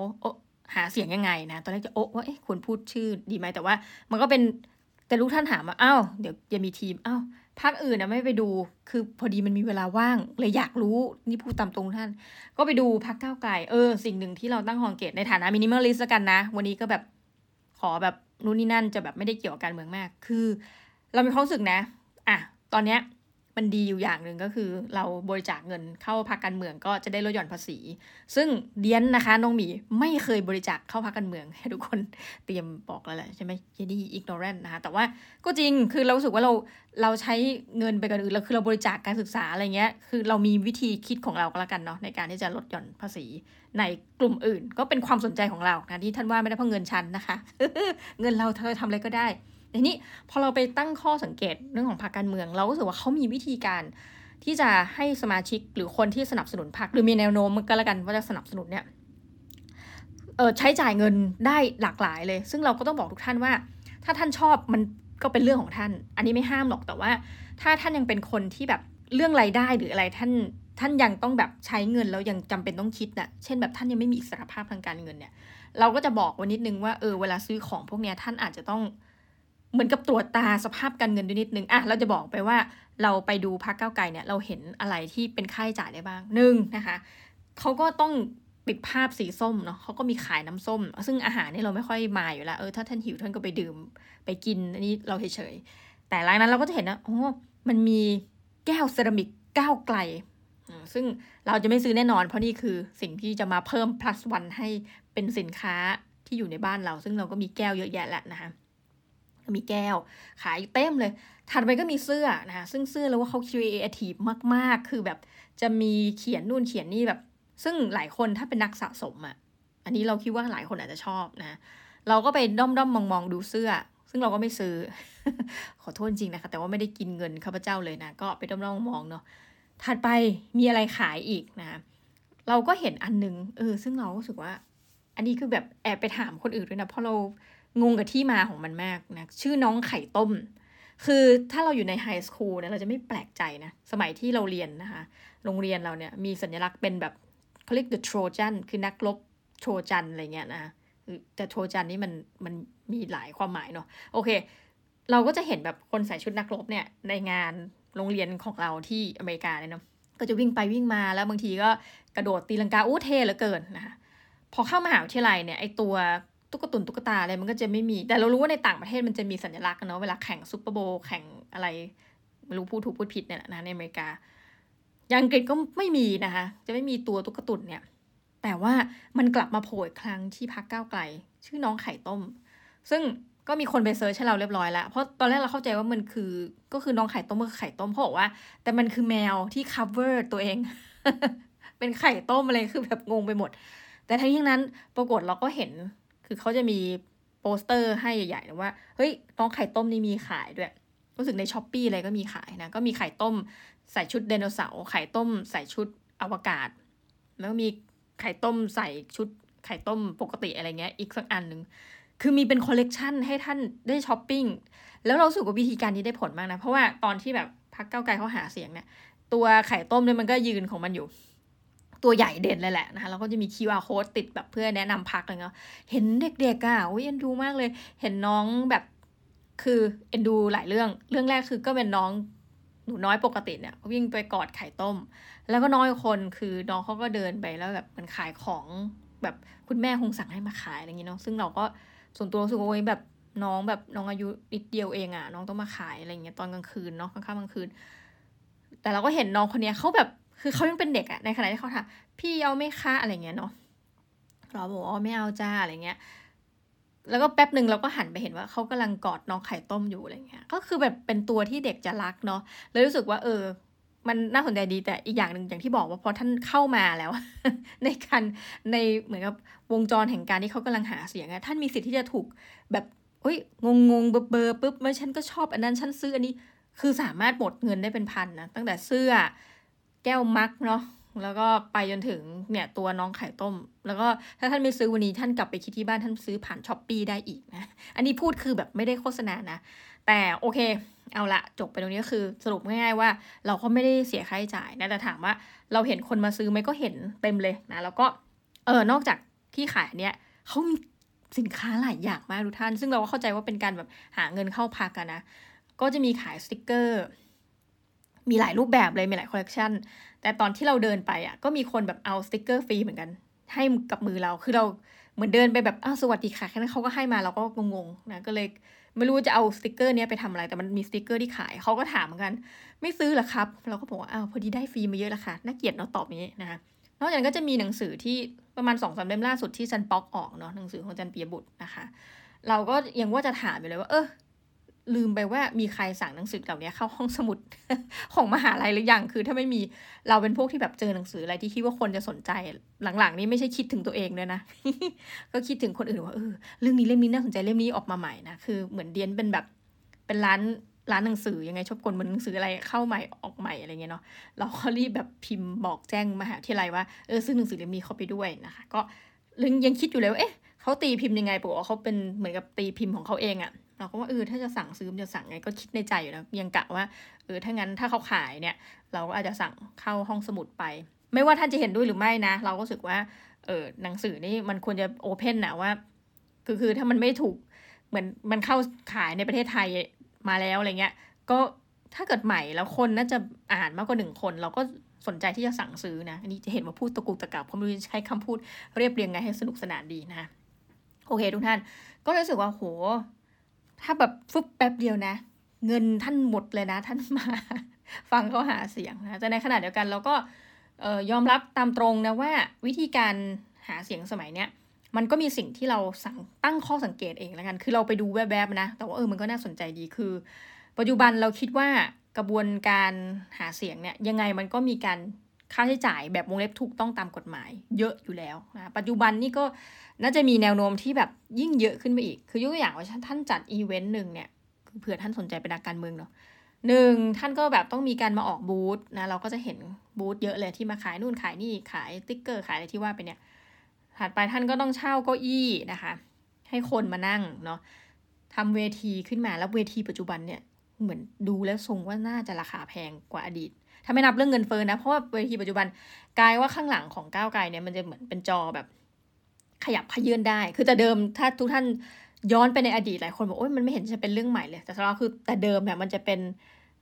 หาเสียงยังไงนะ ตอนแรกจะโอ้ว่าเอ๊ะควรพูดชื่อดีไหมแต่ว่า มันก็เป็นแต่ลูกท่านถามว่าอ้าวเดี๋ยวจะมีทีมอ้าว ภาคอื่นนะไม่ไปดู คือพอดีมันมีเวลาว่าง เลยอยากรู้นี่พูดตามตรงท่าน ก็ไปดูพรรคก้าวไกลเออ สิ่งหนึ่งที่เราตั้งข้อสังเกตในฐานะ minimalist กันนะ วันนี้ก็แบบขอแบบนู่นนี่นั่นจะแบบไม่ได้เกี่ยวกับการเมืองมาก คือ เรามีความรู้สึกนะ อะ ตอนเนี้ย มันดีอยู่อย่างหนึ่งก็คือ เราบริจาคเงินเข้าพักการเมืองก็จะได้ลดหย่อนภาษี ซึ่งเดียนนะคะน้องหมีไม่เคยบริจาคเข้าพักการเมืองให้ทุกคนเตรียมบอกแล้วแหละใช่ไหมยดีอิกโนเรนนะคะแต่ว่าก็จริงคือเราสึกว่าเราเราใช้เงินไปกันอื่นเราคือเราบริจาคการศึกษาอะไรเงี้ยคือเรามีวิธีคิดของเราก็แล้วกันเนาะในการที่จะลดหย่อนภาษีในกลุ่มอื่น ก็เป็นความสนใจของเรานะที่ท่านว่าไม่ได้เพราะเงินชั้นนะคะ เงินเราเธอทำอะไรก็ได้ ทีนี้พอเราไปตั้งข้อสังเกตเรื่องของพรรคการเมือง เราก็รู้สึกว่าเขามีวิธีการที่จะให้สมาชิกหรือคนที่สนับสนุนพรรคหรือมีแนวโน้มก็แล้วกันว่าจะสนับสนุนเนี่ยเออใช้จ่ายเงินได้หลากหลายเลย ซึ่งเราก็ต้องบอกทุกท่านว่า ถ้าท่านชอบมันก็เป็นเรื่องของท่าน อันนี้ไม่ห้ามหรอกแต่ว่า ถ้าท่านยังเป็นคนที่แบบเรื่องรายได้หรืออะไรท่านท่านยังต้องแบบใช้เงินแล้วยังจำเป็นต้องคิดนะ่ะ เช่นแบบท่านยังไม่มีอิสรภาพทางการเงินเนี่ย เราก็จะบอกวันนิดนึงว่าเออเวลาซื้อของพวกเนี้ยท่านอาจจะต้อง เหมือนกับตรวจตาสภาพการเงินด้วยนิดนึงอะเราจะบอกไปว่าเราไปดูพักเก้าไก่เนี่ยเราเห็นอะไรที่เป็นค่าใช้จ่ายได้บ้างหนึ่งนะคะเขาก็ต้องปิดภาพสีส้มเนาะเขาก็มีขายน้ำส้ม ซึ่งอาหารนี่เราไม่ค่อยมาอยู่แล้วเออถ้าท่านหิวท่านก็ไปดื่มไปกินอันนี้เราเฉยๆแต่ร้านนั้นเราก็จะเห็นนะโอ้มันมีแก้วเซรามิกก้าวไกล ซึ่งเราจะไม่ซื้อแน่นอน เพราะนี่คือสิ่งที่จะมาเพิ่ม plus one ให้เป็นสินค้าที่อยู่ในบ้านเรา ซึ่งเราก็มีแก้วเยอะแยะแหละนะคะ มีแก้ว ขายเต็มเลย ถัดไปก็มีเสื้อนะคะซึ่งเสื้อแล้วว่าเขาครีเอทีฟมาก ๆ คือแบบจะมีเขียนนู่นเขียนนี่แบบ ซึ่งหลายคนถ้าเป็นนักสะสมอะ่ะ อันนี้เราคิดว่าหลายคนอาจจะชอบนะ เราก็ไปด้อมด้อมมองมองดูเสื้อ ซึ่งเราก็ไม่ซื้อ ขอโทษจริงนะคะ แต่ว่าไม่ได้กินเงินข้าพเจ้าเลยนะ ก็ไปด้อมด้อมมองเนาะ ถัดไปมีอะไรขายอีกนะ เราก็เห็นอันนึง เออ ซึ่งเรารู้สึกว่า อันนี้คือแบบแอบไปถามคนอื่นด้วยนะ เพราะเรา งงกับที่มาของมันมากนะชื่อน้องไข่ต้ม คือถ้าเราอยู่ในไฮสคูลเนี่ยเราจะไม่แปลกใจนะ สมัยที่เราเรียนนะคะ โรงเรียนเราเนี่ยมีสัญลักษณ์เป็นแบบเขาเรียก the Trojan คือนักรบโทรจันอะไรเงี้ยนะแต่โทรจันนี่มันมันมีหลายความหมายเนาะโอเค เราก็จะเห็นแบบคนใส่ชุดนักรบเนี่ยในงานโรงเรียนของเราที่อเมริกาเนี่ยเนาะก็จะวิ่งไปวิ่งมาแล้วบางทีก็กระโดดตีลังกาอู้เท่เหลือเกินนะคะพอเข้ามหาวิทยาลัยเนี่ยไอตัว ตุ๊กตุนตุ๊กตาอะไรมันก็จะไม่มี แต่เรารู้ว่าในต่างประเทศมันจะมีสัญลักษณ์เนาะเวลาแข่งซุปเปอร์โบแข่งอะไรไม่รู้พูดถูกพูดผิดเนี่ยนะในอเมริกาอย่างอังกฤษก็ไม่มีนะคะ จะไม่มีตัวตุ๊กตุนเนี่ย แต่ว่ามันกลับมาโผล่อีกครั้งที่พักก้าวไกล ชื่อน้องไข่ต้ม ซึ่งก็มีคนไป search ให้เราเรียบร้อยแล้ว เพราะตอนแรกเราเข้าใจว่ามันคือ ก็คือน้องไข่ต้มก็คือไข่ต้มเพราะว่า แต่มันคือแมวที่ cover ตัวเอง เป็นไข่ต้มอะไรคือแบบงงไปหมด แต่ทั้งนี้นั้นปรากฏเราก็เห็น คือเขาจะมีโปสเตอร์ให้ใหญ่ๆนะว่า เฮ้ยน้องไข่ต้มนี่มีขายด้วย รู้สึกใน Shopee อะไรก็มีขายนะ ก็มีไข่ต้มใส่ชุดไดโนเสาร์ ไข่ต้มใส่ชุดอวกาศ แล้วก็มีไข่ต้มใส่ชุดไข่ต้มปกติอะไรเงี้ย อีกสักอันหนึ่ง คือมีเป็นคอลเลกชันให้ท่านได้ช้อปปิ้ง แล้วเรารู้สึกว่าวิธีการนี้ได้ผลมากนะ เพราะว่าตอนที่แบบพรรคก้าวไกลเขาหาเสียงเนี่ย ตัวไข่ต้มเนี่ยมันก็ยืนของมันอยู่ ตัวใหญ่เด่นเลยแหละนะคะแล้วก็จะมี QR code ติดแบบเพื่อแนะนำพรรคอะไรเงี้ยเห็นเด็กๆอะอุ้ยเอ็นดูมากเลย เห็นน้องแบบคือเอ็นดูหลายเรื่อง เรื่องแรกคือก็เป็นน้องหนูน้อยปกติเนี่ยวิ่งไปกอดไข่ต้ม แล้วก็น้อยคนคือน้องเขาก็เดินไปแล้วแบบมันขายของแบบคุณแม่คงสั่งให้มาขายอะไรอย่างเงี้เนาะซึ่งเราก็ส่วนตัวรู้สึกว่าแบบน้องแบบน้องอายุนิดเดียวเองอะ่ะน้องต้องมาขายอะไรเงี้ยตอนกลางคืนเนาะกลางค่ำกลางคืน แต่เราก็เห็นน้องคนเนี้ยเขาแบบ คือเขายังเป็นเด็กอะในขณะที่เขาถามพี่เอาไม่คะอะไรเงี้ยเนาะเราบอกว่าไม่เอาจ้าอะไรเงี้ย แล้วก็แป๊บหนึ่งเราก็หันไปเห็นว่าเขากำลังกอดน้องไข่ต้มอยู่อะไรเงี้ย ก็คือแบบเป็นตัวที่เด็กจะรักเนาะเลยรู้สึกว่า เออ มันน่าสนใจดีแต่อีกอย่างหนึ่งอย่างที่บอกว่าพอท่านเข้ามาแล้ว ในการในเหมือนกับวงจรแห่งการที่เขากำลังหาเสียงอะท่านมีสิทธิ์ที่จะถูกแบบเฮ้ยงงงเบอร์เบอร์ปุ๊บเมื่อฉันก็ชอบอันนั้นฉันซื้ออันนี้คือสามารถหมดเงินได้เป็นพันนะตั้งแต่เสื้อ แก้วมักเนาะแล้วก็ไปจนถึงเนี่ยตัวน้องไข่ต้ม แล้วก็ถ้าท่านไม่ซื้อวันนี้ท่านกลับไปคิดที่บ้านท่านซื้อผ่านช้อปปีได้อีกนะ อันนี้พูดคือแบบไม่ได้โฆษณานะ แต่โอเค เอาละจบไปตรงนี้ก็คือสรุปง่ายๆว่า เราก็ไม่ได้เสียค่าใช้จ่ายนะ แต่ถามว่าเราเห็นคนมาซื้อไหมก็เห็นเต็มเลยนะ แล้วก็เออนอกจากที่ขายเนี่ยเขามีสินค้าหลายอย่างมากทุกท่าน ซึ่งเราก็เข้าใจว่าเป็นการแบบหาเงินเข้าพรรคกันนะ ก็จะมีขายสติกเกอร์ มีหลายรูปแบบเลยมีหลายคอลเลกชันแต่ตอนที่เราเดินไปอะก็มีคนแบบเอาสติกเกอร์ฟรีเหมือนกัน ให้กับมือเราคือเราเหมือนเดินไปแบบอ้าวสวัสดีค่ะแค่นั้นเขาก็ให้มาเราก็งงๆนะก็เลยไม่รู้จะเอาสติกเกอร์นี้ไปทำอะไรแต่มันมีสติกเกอร์ที่ขายเขาก็ถามเหมือนกัน ไม่ซื้อหรอครับ เราก็บอกว่าอ้าวพอดีได้ฟรีมาเยอะแล้วค่ะน่าเกลียดเนาะตอบนี้นะคะนอกจากนั้นก็จะมีหนังสือที่ประมาณสองสามเล่มล่าสุดที่จันป๊อกออกเนาะหนังสือของจันเปียบุตรนะคะ เราก็ยังว่าจะถามอยู่เลยว่าเออ ลืมไปว่ามีใครสั่งหนังสือเหล่านี้เข้าห้องสมุดของมหาลัยหรือยังคือ ถ้าไม่มีเราเป็นพวกที่แบบเจอหนังสืออะไรที่คิดว่าคนจะสนใจหลังๆ นี้ไม่ใช่คิดถึงตัวเองเลยนะ ก็คิดถึงคนอื่นว่าเออเรื่องนี้เล่มนี้น่าสนใจเล่มนี้ออกมาใหม่นะคือเหมือนเดียนเป็นแบบเป็นร้านร้านหนังสือยังไงชอบกลเหมือนหนังสืออะไรเข้าใหม่ออกใหม่อะไรเงี้ยเนาะเราก็รีบแบบพิมพ์บอกแจ้งมหาวิทยาลัยว่าเออซื้อหนังสือเล่มนี้เข้าไปด้วยนะคะ ก็ยังคิดอยู่เลยว่าเอ๊ะเขาตีพิมพ์ยังไงปกว่าเขาเป็นเหมือนกับตีพิมพ์ของเขาเองอะ เราก็ว่าเออถ้าจะสั่งซื้อจะสั่งไงก็คิดในใจอยู่นะยังกะว่าเออถ้างั้นถ้าเขาขายเนี่ย เราก็อาจจะสั่งเข้าห้องสมุดไป ไม่ว่าท่านจะเห็นด้วยหรือไม่นะ เราก็รู้สึกว่าเออหนังสือนี่มันควรจะโอเพนนะว่า คือคือถ้ามันไม่ถูกเหมือนมันเข้าขายในประเทศไทยมาแล้วอะไรเงี้ย ก็ถ้าเกิดใหม่แล้วคนน่าจะอ่านมากกว่าหนึ่งคน เราก็สนใจที่จะสั่งซื้อนะอันนี้จะเห็นว่าพูดตะกุกตะกักเพราะไม่รู้ใช้คำพูดเรียบเรียงไงให้สนุกสนานดีนะ โอเคทุกท่าน ก็รู้สึกว่าโห ถ้าแบบฟึบแป๊บเดียวนะ เงินท่านหมดเลยนะ ท่านมา ฟังเขาหาเสียงนะแต่ในขณะเดียวกันเราก็ยอมรับตามตรงนะว่าวิธีการหาเสียงสมัยเนี้ยมันก็มีสิ่งที่เราสั่งตั้งข้อสังเกตเองแล้วกัน คือเราไปดูแวบๆนะ แต่ว่าเออ มันก็น่าสนใจดี คือ ปัจจุบันเราคิดว่ากระบวนการหาเสียงเนี่ยยังไงมันก็มีการ ค่าใช้จ่ายแบบวงเล็บถูกต้องตามกฎหมาย เยอะอยู่แล้วนะปัจจุบันนี่ก็น่าจะมีแนวโน้มที่แบบยิ่งเยอะขึ้นไปอีก คือยกตัวอย่างว่าท่านจัดอีเวนต์หนึ่งเนี่ยเผื่อท่านสนใจเป็นนักการเมืองเนาะหนึ่งท่านก็แบบต้องมีการมาออกบูธนะเราก็จะเห็นบูธเยอะเลยที่มาขายนู่นขายนี่ขายติ๊กเกอร์ขายอะไรที่ว่าไปเนี่ยถัดไปท่านก็ต้องเช่าเก้าอี้นะคะ ให้คนมานั่งเนาะทำเวทีขึ้นมาแล้วเวทีปัจจุบันเนี่ยเหมือนดูแล้วทรงว่าน่าจะราคาแพงกว่าอดีต ถ้าไม่นับเรื่องเงินเฟ้อนะ เพราะว่าเวทีปัจจุบันกลายว่าข้างหลังของก้าวไกลเนี่ยมันจะเหมือนเป็นจอแบบขยับขยื่นได้ คือแต่เดิมถ้าทุกท่านย้อนไปในอดีตหลายคนบอกโอ้ยมันไม่เห็นจะเป็นเรื่องใหม่เลย แต่สำหรับคือแต่เดิมเนี่ยมันจะเป็น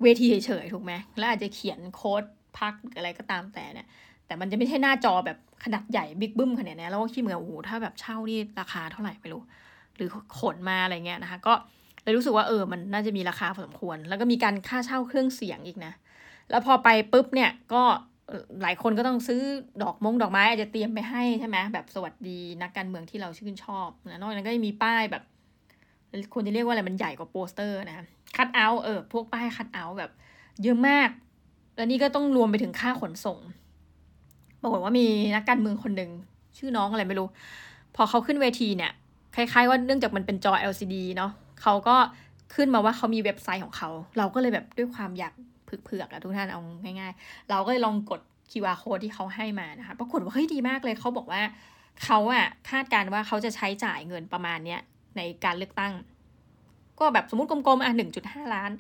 เวทีเฉยๆถูกไหมแล้วอาจจะเขียนโค้ดพักอะไรก็ตามแต่เนี่ย แต่มันจะไม่ใช่หน้าจอแบบขนาดใหญ่บิ๊กบึ้มขนาดนี้แล้วก็คิดเหมือนโอ้โหถ้าแบบเช่านี่ราคาเท่าไหร่ไม่รู้ หรือขนมาอะไรเงี้ยนะคะ ก็เลยรู้สึกว่าเออมันน่าจะมีราคาพอสมควร แล้วก็มีการค่าเช่าเครื่องเสียงอีกนะ แล้วพอไปปุ๊บเนี่ยก็หลายคนก็ต้องซื้อดอกมงดอกไม้อาจจะเตรียมไปให้ใช่ไหมแบบสวัสดีนักการเมืองที่เราชื่นชอบนะนอกจากนั้นก็มีป้ายแบบควรจะเรียกว่าอะไรมันใหญ่กว่าโปสเตอร์นะ cutout เออพวกป้าย cutout แบบ เยอะมาก แล้วนี่ก็ต้องรวมไปถึงค่าขนส่งปรากฏว่ามีนักการเมืองคนหนึ่งชื่อน้องอะไรไม่รู้ พอเขาขึ้นเวทีเนี่ย คล้ายๆว่าเนื่องจากมันเป็นจอ LCD เนาะเขาก็ขึ้นมาว่าเขามีเว็บไซต์ของเขา เราก็เลยแบบด้วยความอยาก เผือกๆอะทุกท่านเอาง่าย ๆ เราก็เลยลองกด QR code ที่เขาให้มานะคะปรากฏว่าเฮ้ยดีมากเลยเขาบอกว่าเขาอะคาดการว่าเขาจะใช้จ่ายเงินประมาณเนี้ยในการเลือกตั้ง ก็แบบสมมติกลมๆอะหนึ่งจุดห้าล้าน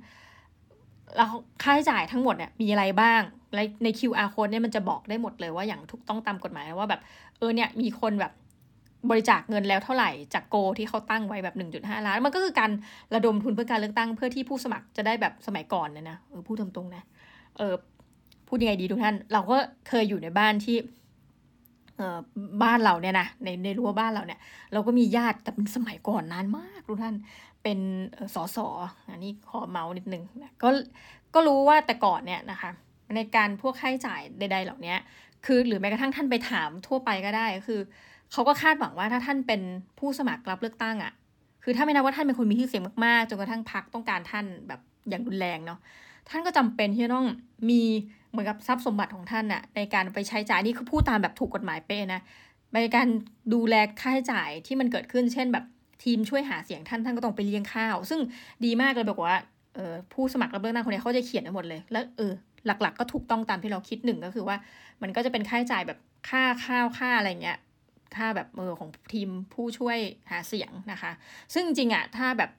แล้วค่าใช้จ่ายทั้งหมดเนี่ยมีอะไรบ้างใน QR code เนี่ยมันจะบอกได้หมดเลยว่าอย่างถูกต้องตามกฎหมายว่าแบบเออเนี่ยมีคนแบบ บริจาคเงินแล้วเท่าไหร่จากโกที่เขาตั้งไว้แบบ 1.5 ล้าน มันก็คือการระดมทุนเพื่อการเลือกตั้งเพื่อที่ผู้สมัครจะได้แบบสมัยก่อนเนี่ยนะเออพูดตรงๆนะเออพูดยังไงดีทุกท่าน เราก็เคยอยู่ในบ้านที่เออบ้านเราเนี่ยนะในในรั้วบ้านเราเนี่ย เราก็มีญาติแต่เป็นสมัยก่อนนานมากทุกท่านเป็นสอสออันนี้ขอเมาส์นิดนึงนะก็ก็รู้ว่าแต่ก่อนเนี่ยนะคะ ในการพวกค่าใช้จ่ายใด ๆ เหล่านี้คือหรือแม้กระทั่งท่านไปถามทั่วไปก็ได้คือ เขาก็คาดหวังว่าถ้าท่านเป็นผู้สมัครรับเลือกตั้งอะ่ะ คือถ้าไม่นับว่าท่านเป็นคนมีชื่อเสียงมากๆ จนกระทั่งพักต้องการท่านแบบอย่างรุนแรงเนาะ ท่านก็จำเป็นที่จะต้องมีเหมือนกับทรัพย์สมบัติของท่านอะในการไปใช้จ่ายนี่คือพูดตามแบบถูกกฎหมายเป๊ะนะ ในการดูแลค่าใช้จ่ายที่มันเกิดขึ้น เช่นแบบทีมช่วยหาเสียงท่านท่านก็ต้องไปเลี้ยงข้าว ซึ่งดีมากเลยบอกว่าเออผู้สมัครรับเลือกตั้งคนนี้เขาจะเขียนไว้หมดเลย แล้วเออหลักๆ ก็ถูกต้องตามที่เราคิดหนึ่งก็คือว่า มันก็จะเป็นค่าใช้จ่ายแบบค่าข้าวค่าอะไรเงี้ย ค่าแบบเออของทีมผู้ช่วยหาเสียงนะคะ ซึ่งจริงอะถ้าแบบ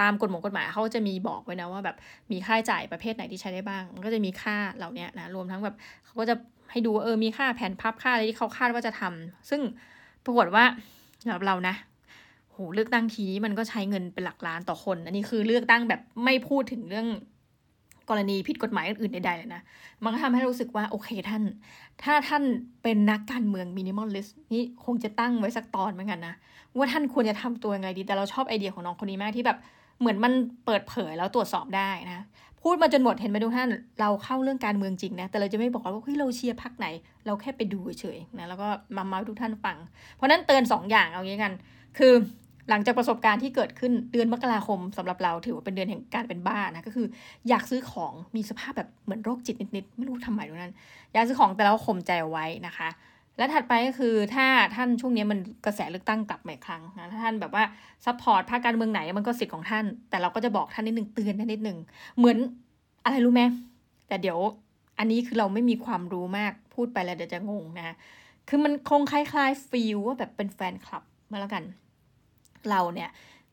ตามกฎหมายกฎหมายเขาจะมีบอกไว้นะว่าแบบมีค่าใช้จ่ายประเภทไหนที่ใช้ได้บ้าง มันก็จะมีค่าเหล่านี้นะรวมทั้งแบบเขาก็จะให้ดูเออมีค่าแผ่นพับค่าอะไรที่เขาคาดว่าจะทำซึ่งปรากฏว่าสำหรับเรานะโหเลือกตั้งทีนี้มันก็ใช้เงินเป็นหลักล้านต่อคน อันนี้คือเลือกตั้งแบบไม่พูดถึงเรื่อง กรณีผิดกฎหมายอื่นใดๆเลยนะ มันก็ทำให้รู้สึกว่า โอเคท่าน ถ้าท่านเป็นนักการเมือง minimalist นี่คงจะตั้งไว้สักตอนเหมือนกันนะ ว่าท่านควรจะทำตัวยังไงดี แต่เราชอบไอเดียของน้องคนนี้มากที่แบบเหมือนมันเปิดเผยแล้วตรวจสอบได้นะ พูดมาจนหมดเห็นไหมทุกท่าน เราเข้าเรื่องการเมืองจริงนะ แต่เราจะไม่บอกว่าเฮ้ยเราเชียร์พรรคไหน เราแค่ไปดูเฉยๆนะแล้วก็มาเมาท์ทุกท่านฟัง เพราะนั้นเตือน2อย่างเอางี้กัน คือ หลังจากประสบการณ์ที่เกิดขึ้นเดือนมกราคมสำหรับเราถือว่าเป็นเดือนแห่งการเป็นบ้านะก็คือ อยากซื้อของมีสภาพแบบเหมือนโรคจิตนิดๆไม่รู้ทำไมตรงนั้นอยากซื้อของแต่เราข่มใจเอาไว้นะคะ และถัดไปก็คือถ้าท่านช่วงนี้มันกระแสเลือกตั้งกลับมาอีกครั้งนะถ้าท่านแบบว่า support พรรคการเมืองไหนมันก็สิทธิ์ของท่าน แต่เราก็จะบอกท่านนิดหนึ่งเตือนท่านนิดหนึ่งเหมือนอะไรรู้ไหมแต่เดี๋ยวอันนี้คือเราไม่มีความรู้มากพูดไปแล้วเดี๋ยวจะงงนะคือมันคงคล้ายๆ feel ว่าแบบเป็นแฟนคลับมาแล้วกัน เราเนี่ย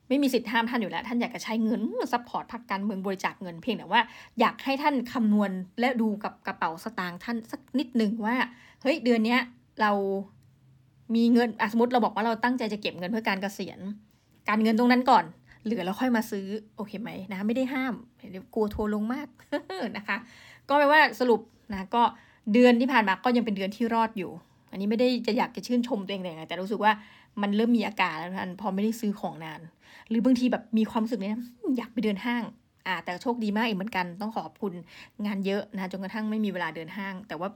ไม่มีสิทธิ์ห้ามท่านอยู่แล้ว ท่านอยากจะใช้เงิน support พรรคการเมืองบริจาคเงินเพียงแต่ว่าอยากให้ท่านคำนวณและดูกับกระเป๋าสตางค์ท่านสักนิดหนึ่งว่าเฮ้ยเดือนเนี้ยเรามีเงินสมมติเราบอกว่าเราตั้งใจจะเก็บเงินเพื่อการเกษียณ การเงินตรงนั้นก่อน เหลือแล้วค่อยมาซื้อโอเคไหมนะไม่ได้ห้ามเดี๋ยวกลัวทัวร์ลงมากนะคะ ก็แปลว่าสรุปนะก็เดือนที่ผ่านมาก็ยังเป็นเดือนที่รอดอยู่ อันนี้ไม่ได้จะอยากจะชื่นชมตัวเองแต่รู้สึกว่า มันเริ่มมีอาการแล้วท่านพอไม่ได้ซื้อของนาน หรือบางทีแบบมีความรู้สึกเนี่ยอยากไปเดินห้างอ่าแต่โชคดีมากอีกเหมือนกันต้องขอบคุณงานเยอะนะจนกระทั่งไม่มีเวลาเดินห้าง แต่ว่า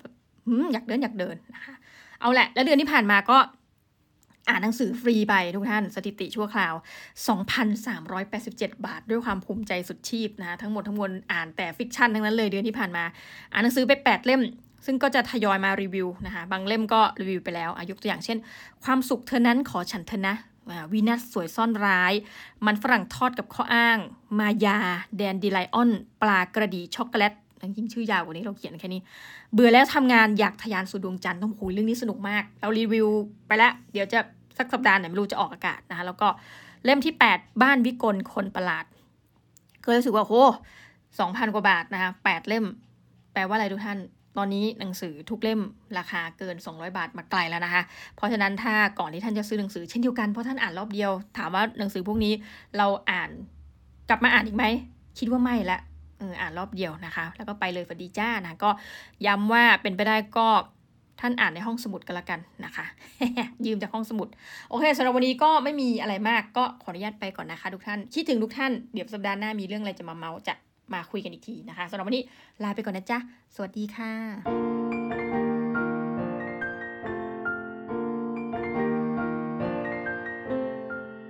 อยากเดินอยากเดินนะคะเอาแหละ แล้วเดือนที่ผ่านมาก็อ่านหนังสือฟรีไปทุกท่านสถิติชั่วคราว 2,387 บาท ด้วยความภูมิใจสุดชีพนะทั้งหมดทั้งมวลอ่านแต่ fiction ทั้งนั้นเลยเดือนที่ผ่านมา อ่านหนังสือไป 8 เล่ม ซึ่งก็จะทยอยมารีวิวนะคะบางเล่มก็รีวิวไปแล้วอายุตัวอย่างเช่น ความสุขเธอนั้นขอฉันเธอนะวีนัสสวยซ่อนร้าย มันฝรั่งทอดกับข้ออ้าง มายา แดนดีไลออน ปลากระดีช็อกโกแลตจริงชื่อยาวกว่านี้เราเขียนแค่นี้ เบื่อแล้วทำงานอยากทยานสู่ดวงจันทร์ต้องคุยเรื่องนี้สนุกมาก เรารีวิวไปแล้ว เดี๋ยวจะสักสัปดาห์ไหนไม่รู้จะออกอากาศนะคะแล้วก็เล่มที่ 8 บ้านวิกลคนประหลาดก็รู้สึกว่าโหสองพันกว่าบาทนะคะแปดเล่ม แปลว่าอะไรทุกท่าน ตอนนี้หนังสือทุกเล่มราคาเกิน 200 บาทมาไกลแล้วนะคะ เพราะฉะนั้นถ้าก่อนที่ท่านจะซื้อหนังสือเช่นเดียวกันเพราะท่านอ่านรอบเดียว ถามว่าหนังสือพวกนี้เราอ่านกลับมาอ่านอีกไหมคิดว่าไม่ละเอออ่านรอบเดียวนะคะ แล้วก็ไปเลยฝัดีจ้านะก็ย้ำว่าเป็นไปได้ก็ท่านอ่านในห้องสมุดกันละกันนะคะ ยืมจากห้องสมุด โอเคสำหรับวันนี้ก็ไม่มีอะไรมากก็ขออนุญาตไปก่อนนะคะ ทุกท่านคิดถึงทุกท่านเดี๋ยวสัปดาห์หน้ามีเรื่องอะไรจะมาเมาจะ มาคุยกันอีกทีนะคะสำหรับวันนี้ลาไปก่อนนะจ๊ะ สวัสดีค่ะ